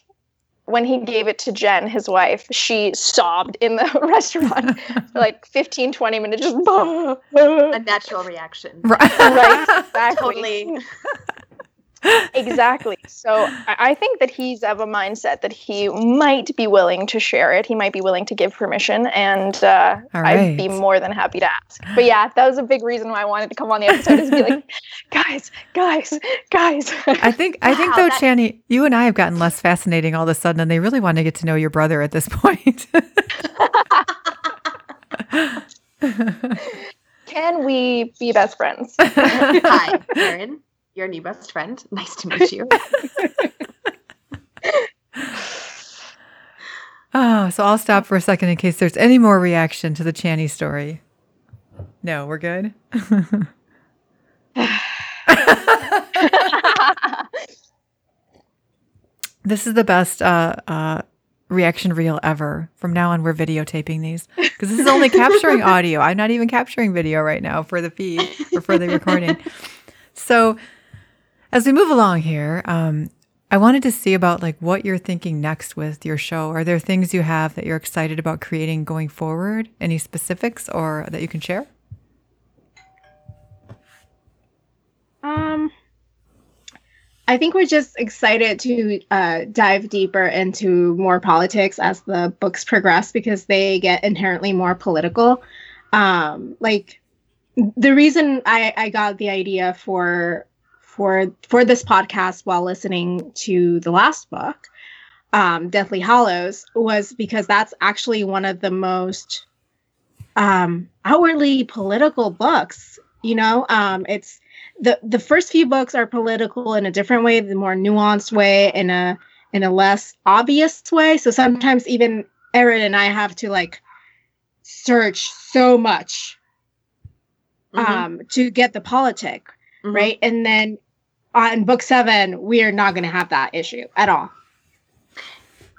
when he gave it to Jen, his wife, she sobbed in the restaurant for like 15, 20 minutes, just A natural reaction. Right. right. Exactly. Totally. Exactly. So I I think that he's of a mindset that he might be willing to share it. He might be willing to give permission, and uh, All I'd be more than happy to ask. But yeah, that was a big reason why I wanted to come on the episode is be like, guys, guys, guys. I think I think Wow, though, that- Channy, you and I have gotten less fascinating all of a sudden, and they really want to get to know your brother at this point. Can we be best friends? Hi, Erin. Your new best friend. Nice to meet you. oh, so I'll stop for a second in case there's any more reaction to the Channy story. No, we're good. This is the best uh, uh, reaction reel ever. From now on, we're videotaping these because this is only capturing audio. I'm not even capturing video right now for the feed or for the recording. So, as we move along here, um, I wanted to see about like what you're thinking next with your show. Are there things you have that you're excited about creating going forward? Any specifics or that you can share? Um, I think we're just excited to uh, dive deeper into more politics as the books progress because they get inherently more political. Um, like the reason I, I got the idea for for for this podcast while listening to the last book, um, Deathly Hallows, was because that's actually one of the most um, outwardly political books. You know, um, it's the the first few books are political in a different way, the more nuanced way, in a in a less obvious way. So sometimes even Erin and I have to like search so much Mhm, um, to get the politic mhm. right, and then on book seven we are not going to have that issue at all.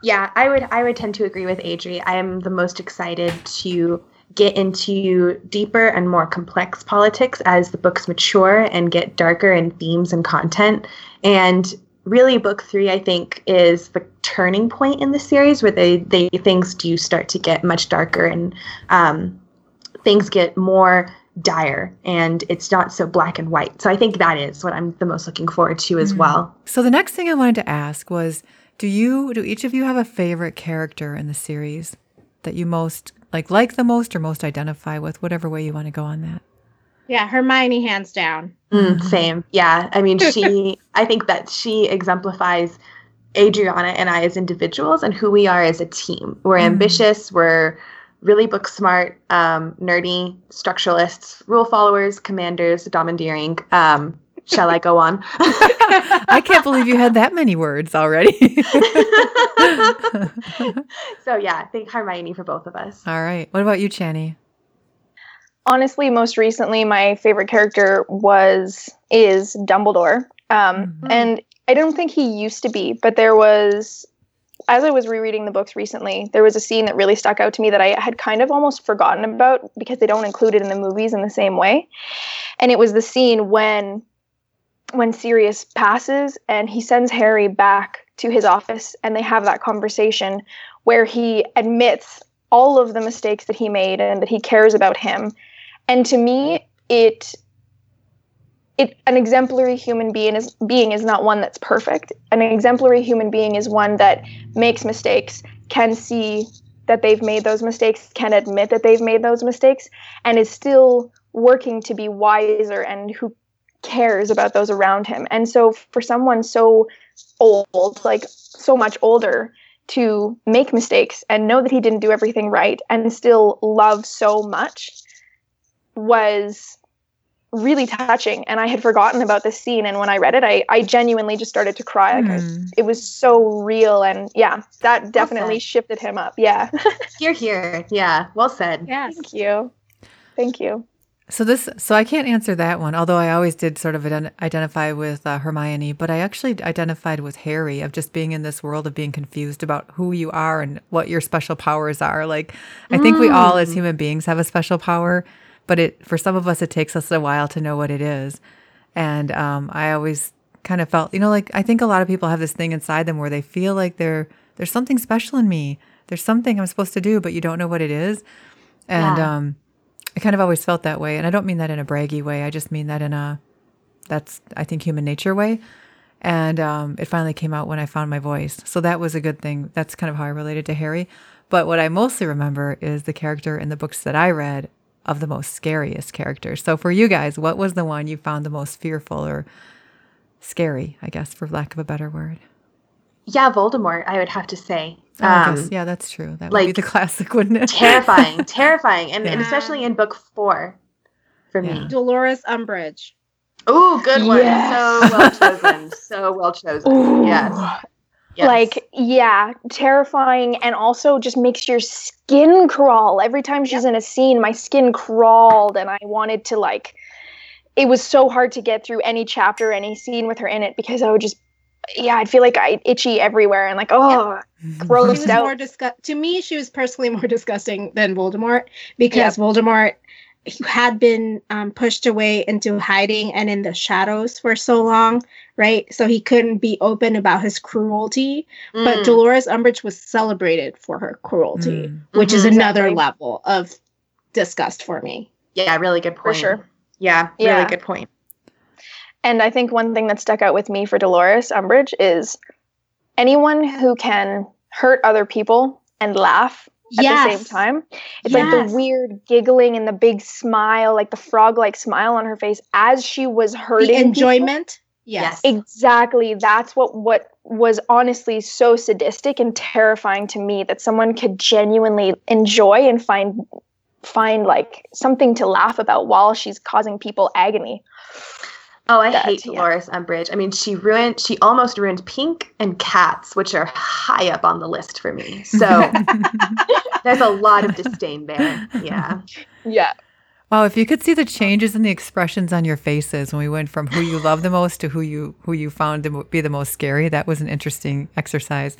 Yeah, I would I would tend to agree with Adri. I am the most excited to get into deeper and more complex politics as the books mature and get darker in themes and content. And really book 3 I think is the turning point in the series where they they things do start to get much darker and um, things get more dire and it's not so black and white. So I think that is what I'm the most looking forward to as Mhm. well. So the next thing I wanted to ask was do you do each of you have a favorite character in the series that you most like like the most or most identify with whatever way you want to go on that? Yeah, Hermione hands down. Mm. Same. Yeah. I mean, she, I think that she exemplifies Adriana and I as individuals and who we are as a team. We're Mm. ambitious, we're really book smart, um, nerdy, structuralists, rule followers, commanders, domineering. Um, shall I go on? I can't believe you had that many words already. so, yeah, thank think Hermione for both of us. All right. What about you, Channy? Honestly, most recently, my favorite character was is Dumbledore. Um, Mhm. And I don't think he used to be, but there was, as I was rereading the books recently, there was a scene that really stuck out to me that I had kind of almost forgotten about because they don't include it in the movies in the same way. And it was the scene when when Sirius passes and he sends Harry back to his office and they have that conversation where he admits all of the mistakes that he made and that he cares about him. And to me, it it an exemplary human being is being is not one that's perfect. An exemplary human being is one that makes mistakes, can see that they've made those mistakes, can admit that they've made those mistakes, and is still working to be wiser and who cares about those around him. And so for someone so old, like so much older, to make mistakes and know that he didn't do everything right and still love so much was really touching and i had forgotten about this scene and when i read it i, I genuinely just started to cry like Hmm. it was so real and yeah that definitely said. shifted him up yeah you're here. Yeah, well said. Yes. thank you thank you So this, so I can't answer that one. Although I always did sort of ident- identify with uh, Hermione, but I actually identified with Harry of just being in this world of being confused about who you are and what your special powers are. Like, I think we all, as human beings, have a special power, but it for some of us, it takes us a while to know what it is. And um, I always kind of felt, you know, like I think a lot of people have this thing inside them where they feel like they're there's something special in me. There's something I'm supposed to do, but you don't know what it is. And Yeah. um, I kind of always felt that way. And I don't mean that in a braggy way. I just mean that in a, that's, I think, human nature way. And um, it finally came out when I found my voice. So that was a good thing. That's kind of how I related to Harry. But what I mostly remember is the character in the books that I read of the most scariest characters. So for you guys, what was the one you found the most fearful or scary, I guess, for lack of a better word? Yeah, Voldemort, I would have to say. Oh, Um, yeah, that's true. That would be like, the classic, wouldn't it? terrifying, terrifying, and, and especially in book four for Yeah. me. Dolores Umbridge. Ooh, good one. Yes. So well chosen. so well chosen. Ooh. Yes. Yes. like yeah terrifying and also just makes your skin crawl. Every time she's in a scene my skin crawled and i wanted to like it was so hard to get through any chapter any scene with her in it because i would just yeah i'd feel like i itchy everywhere and like oh mm-hmm. She grossed was out. more disgust. To me, she was personally more disgusting than Voldemort because Voldemort had been um, pushed away into hiding and in the shadows for so long, right? So he couldn't be open about his cruelty. But Mm. Dolores Umbridge was celebrated for her cruelty, Mm. which is Mhm. another Exactly. level of disgust for me. yeah, really good point. for sure Yeah, Yeah. really good point. And I think one thing that stuck out with me for Dolores Umbridge is anyone who can hurt other people and laugh at the same time. It's like the weird giggling and the big smile, like the frog like smile on her face as she was hurting. The people. enjoyment. Yes. Exactly. That's what what was honestly so sadistic and terrifying to me that someone could genuinely enjoy and find find like something to laugh about while she's causing people agony. Oh, I That, hate yeah. Dolores Umbridge. I mean, she ruined. She almost ruined Pink and Cats, which are high up on the list for me. So there's a lot of disdain there. Yeah. Yeah. Wow, if you could see the changes in the expressions on your faces when we went from who you love the most to who you who you found to be the most scary, that was an interesting exercise.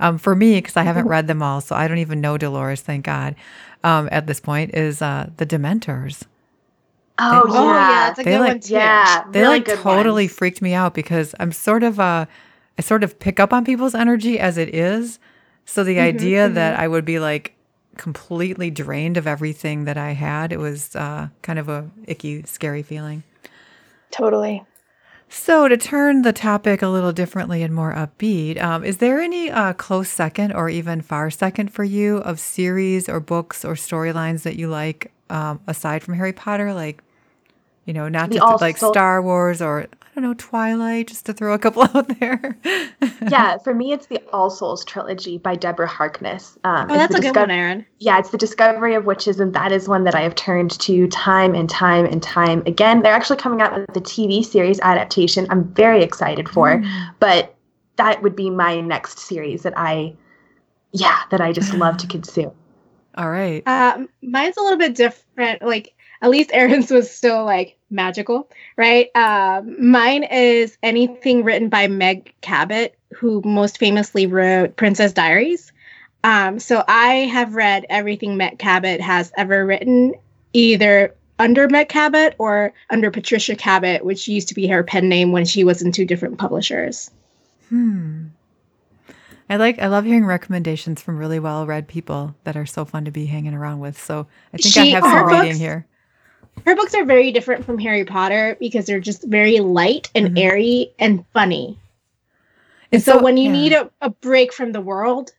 Um, for me, because I haven't read them all, so I don't even know Dolores, thank God, um, at this point, is uh, the Dementors. Oh, They- yeah. Oh yeah, it's a They good like- one too. Yeah, They really like totally ones. freaked me out because I'm sort of uh, I sort of pick up on people's energy as it is. So the Mhm, idea mhm. that I would be like completely drained of everything that I had, it was uh, kind of a icky, scary feeling. Totally. So, to turn the topic a little differently and more upbeat, um, is there any uh, close second or even far second for you of series or books or storylines that you like um, aside from Harry Potter? Like, you know, not The just like sol- Star Wars or I don't know Twilight, just to throw a couple out there. yeah, for me, it's the All Souls trilogy by Deborah Harkness. Um, Oh, that's the a good one, Erin. Yeah, it's the discovery of witches, and that is one that I have turned to time and time and time again. They're actually coming out with the TV series adaptation. I'm very excited for, Mm. but that would be my next series that I, yeah, that I just love to consume. All right. Um, mine's a little bit different. Like at least Erin's was still like magical, right? Um, mine is anything written by Meg Cabot, who most famously wrote Princess Diaries. Um, so I have read everything Meg Cabot has ever written, either under Meg Cabot or under Patricia Cabot, which used to be her pen name when she was in two different publishers. Hmm. I like I love hearing recommendations from really well read people that are so fun to be hanging around with. So I think I have some reading books- here. Her books are very different from Harry Potter because they're just very light and Mhm. airy and funny. And And so, when you yeah. need a, a break from the world,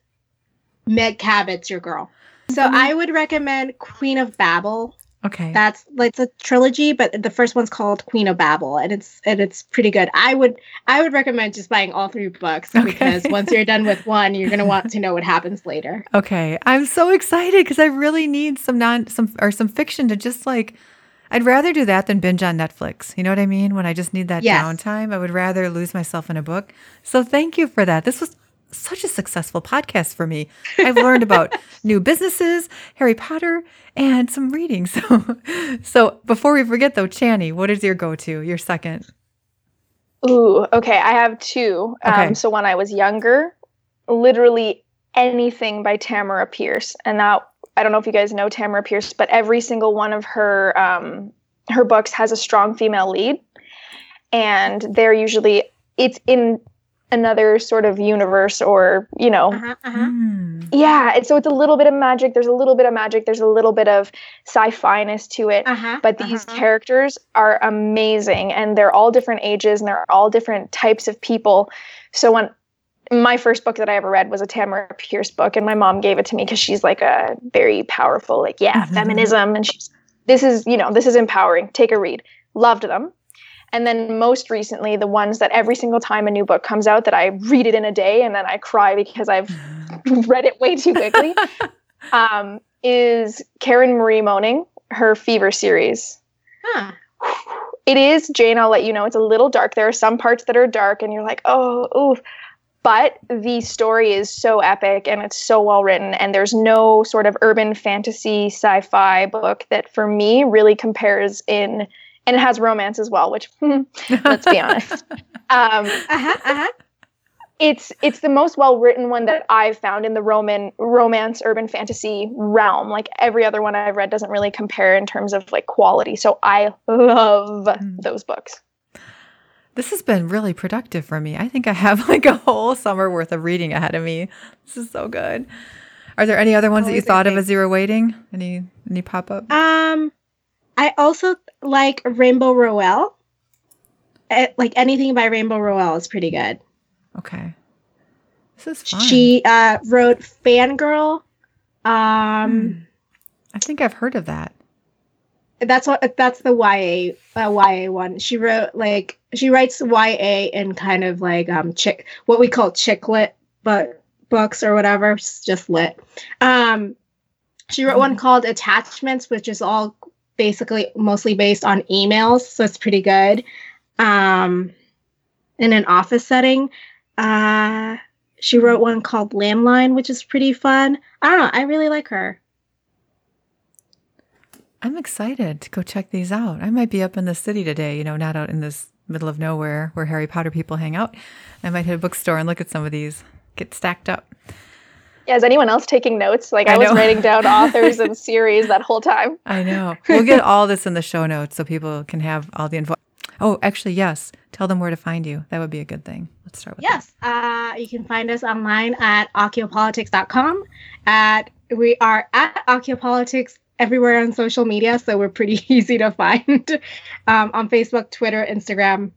Meg Cabot's your girl. So Mhm. I would recommend Queen of Babble Okay. That's it's a trilogy, but the first one's called Queen of Babble, and it's and it's pretty good. I would I would recommend just buying all three books Okay. because once you're done with one, you're gonna want to know what happens later. Okay, I'm so excited because I really need some non some or some fiction to just like. I'd rather do that than binge on Netflix. You know what I mean? When I just need that Yes. downtime, I would rather lose myself in a book. So thank you for that. This was such a successful podcast for me. I've learned about new businesses, Harry Potter, and some reading. So, so before we forget though, Channy, what is your go-to? Your second? Ooh, okay. I have two. Okay. Um, so when I was younger, literally anything by Tamora Pierce, and that I don't know if you guys know Tamora Pierce, but every single one of her um, her books has a strong female lead, and they're usually it's in another sort of universe or you know Uh-huh, uh-huh. Hmm. yeah and so it's a little bit of magic there's a little bit of magic there's a little bit of sci-fi-ness to it Uh-huh. but these uh-huh. characters are amazing and they're all different ages and they're all different types of people so when my first book that i ever read was a tamora pierce book and my mom gave it to me because she's like a very powerful like yeah Mhm. feminism and she's this is you know this is empowering take a read loved them and then most recently the ones that every single time a new book comes out that i read it in a day and then i cry because i've read it way too quickly um, is karen marie moning her fever series. Huh. it is jane i'll let you know it's a little dark. There are some parts that are dark and you're like oh oof. But the story is so epic and it's so well written and there's no sort of urban fantasy sci-fi book that for me really compares in and it has romance as well which let's be honest um, Uh-huh. Uh-huh. it's it's the most well written one that I've found in the Roman romance urban fantasy realm. Like every other one I've read doesn't really compare in terms of like quality. So I love Mm. those books. This has been really productive for me. I think I have like a whole summer worth of reading ahead of me. This is so good. Are there any other ones that you Always thought of as you were waiting? Any any pop up? Um, I also like Rainbow Rowell. Eh, like anything by Rainbow Rowell is pretty good. Okay. This is fun. She uh, wrote Fangirl. Um, Hmm. I think I've heard of that. that's what that's the YA uh, YA one. She wrote like she writes YA in kind of like um chick what we call chick lit but books or whatever, it's just lit. Um, she wrote one called Attachments, which is all basically mostly based on emails, so it's pretty good. Um, in an office setting. Uh, she wrote one called Landline, which is pretty fun. I don't know. I really like her. I'm excited to go check these out. I might be up in the city today, you know, not out in this middle of nowhere where Harry Potter people hang out. I might hit a bookstore and look at some of these, get stacked up. Yeah, is anyone else taking notes? Like I I, was writing down authors and series that whole time. I know. We'll get all this in the show notes so people can have all the info. Oh, actually, yes. Tell them where to find you. That would be a good thing. Let's start with Yes, uh, you can find us online at acciopolitics.com. At we are at acciopolitics everywhere on social media, so we're pretty easy to find um, on Facebook, Twitter, Instagram.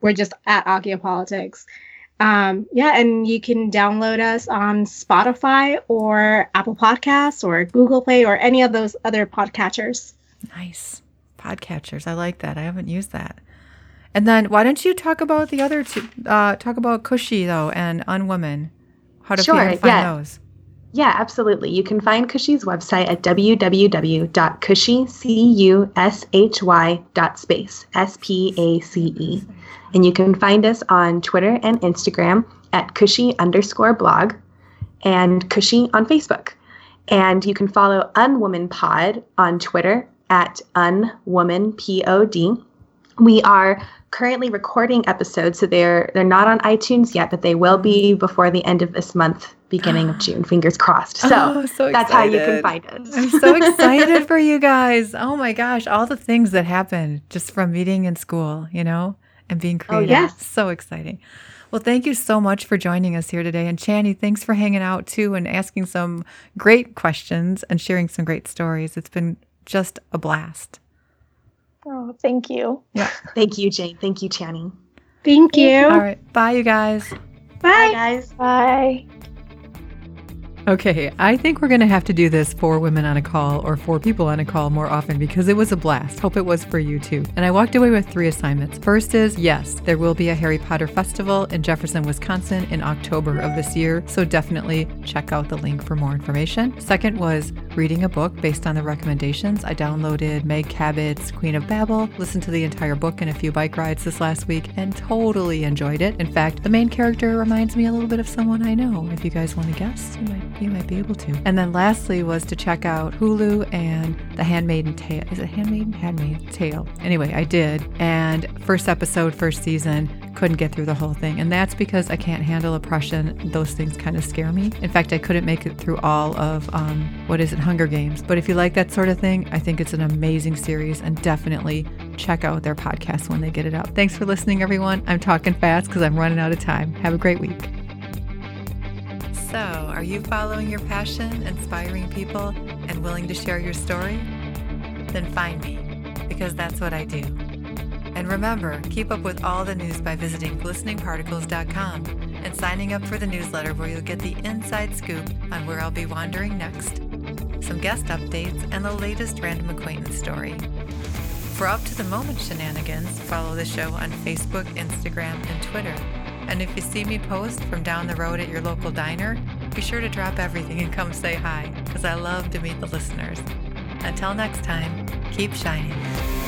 We're just at acciopolitics. Um, yeah, and you can download us on Spotify or Apple Podcasts or Google Play or any of those other podcatchers. Nice. Podcatchers. I like that. I haven't used that. And then why don't you talk about the other two? Uh, talk about Cushy, though, and Unwoman. How to Sure, find yeah. those. Yeah, absolutely. You can find Cushy's website at www.cushy, C-U-S-H-Y dot space, S-P-A-C-E. And you can find us on Twitter and Instagram at Cushy underscore blog and Cushy on Facebook. And you can follow Unwoman Pod on Twitter at Unwoman P-O-D. We are currently recording episodes, so they're they're not on iTunes yet, but they will be before the end of this month, beginning of June. Fingers crossed. So Oh, so that's how you can find us. I'm so excited for you guys. Oh my gosh, all the things that happened just from meeting in school, you know, and being oh, creative. yes. So exciting. Well, thank you so much for joining us here today. And Channy, thanks for hanging out too and asking some great questions and sharing some great stories. It's been just a blast. Oh, thank you. Yeah. Thank you, Jane. Thank you, Channing. Thank you. All right. Bye, you guys. Bye. guys. Bye. Okay, I think we're going to have to do this four women on a call or four people on a call more often because it was a blast. Hope it was for you too. And I walked away with three assignments. First is yes, there will be a Harry Potter festival in Jefferson, Wisconsin in October of this year, so definitely check out the link for more information. Second was reading a book based on the recommendations. I downloaded Meg Cabot's Queen of Babble, listened to the entire book in a few bike rides this last week, and totally enjoyed it. In fact, the main character reminds me a little bit of someone I know. If you guys want to guess, you might you might be able to. And then lastly was to check out Hulu and The Handmaiden Tale. Is it Handmaiden? Handmaiden Tale. Anyway, I did. And first episode, first season, couldn't get through the whole thing. And that's because I can't handle oppression. Those things kind of scare me. In fact, I couldn't make it through all of, um, what is it, Hunger Games. But if you like that sort of thing, I think it's an amazing series and definitely check out their podcast when they get it out. Thanks for listening, everyone. I'm talking fast because I'm running out of time. Have a great week. So, are you following your passion, inspiring people, and willing to share your story? Then find me, because that's what I do. And remember, keep up with all the news by visiting glisteningparticles.com and signing up for the newsletter where you'll get the inside scoop on where I'll be wandering next, some guest updates, and the latest random acquaintance story. For up to the moment shenanigans, follow the show on Facebook, Instagram, and Twitter. And if you see me post from down the road at your local diner, be sure to drop everything and come say hi, because I love to meet the listeners. Until next time, keep shining.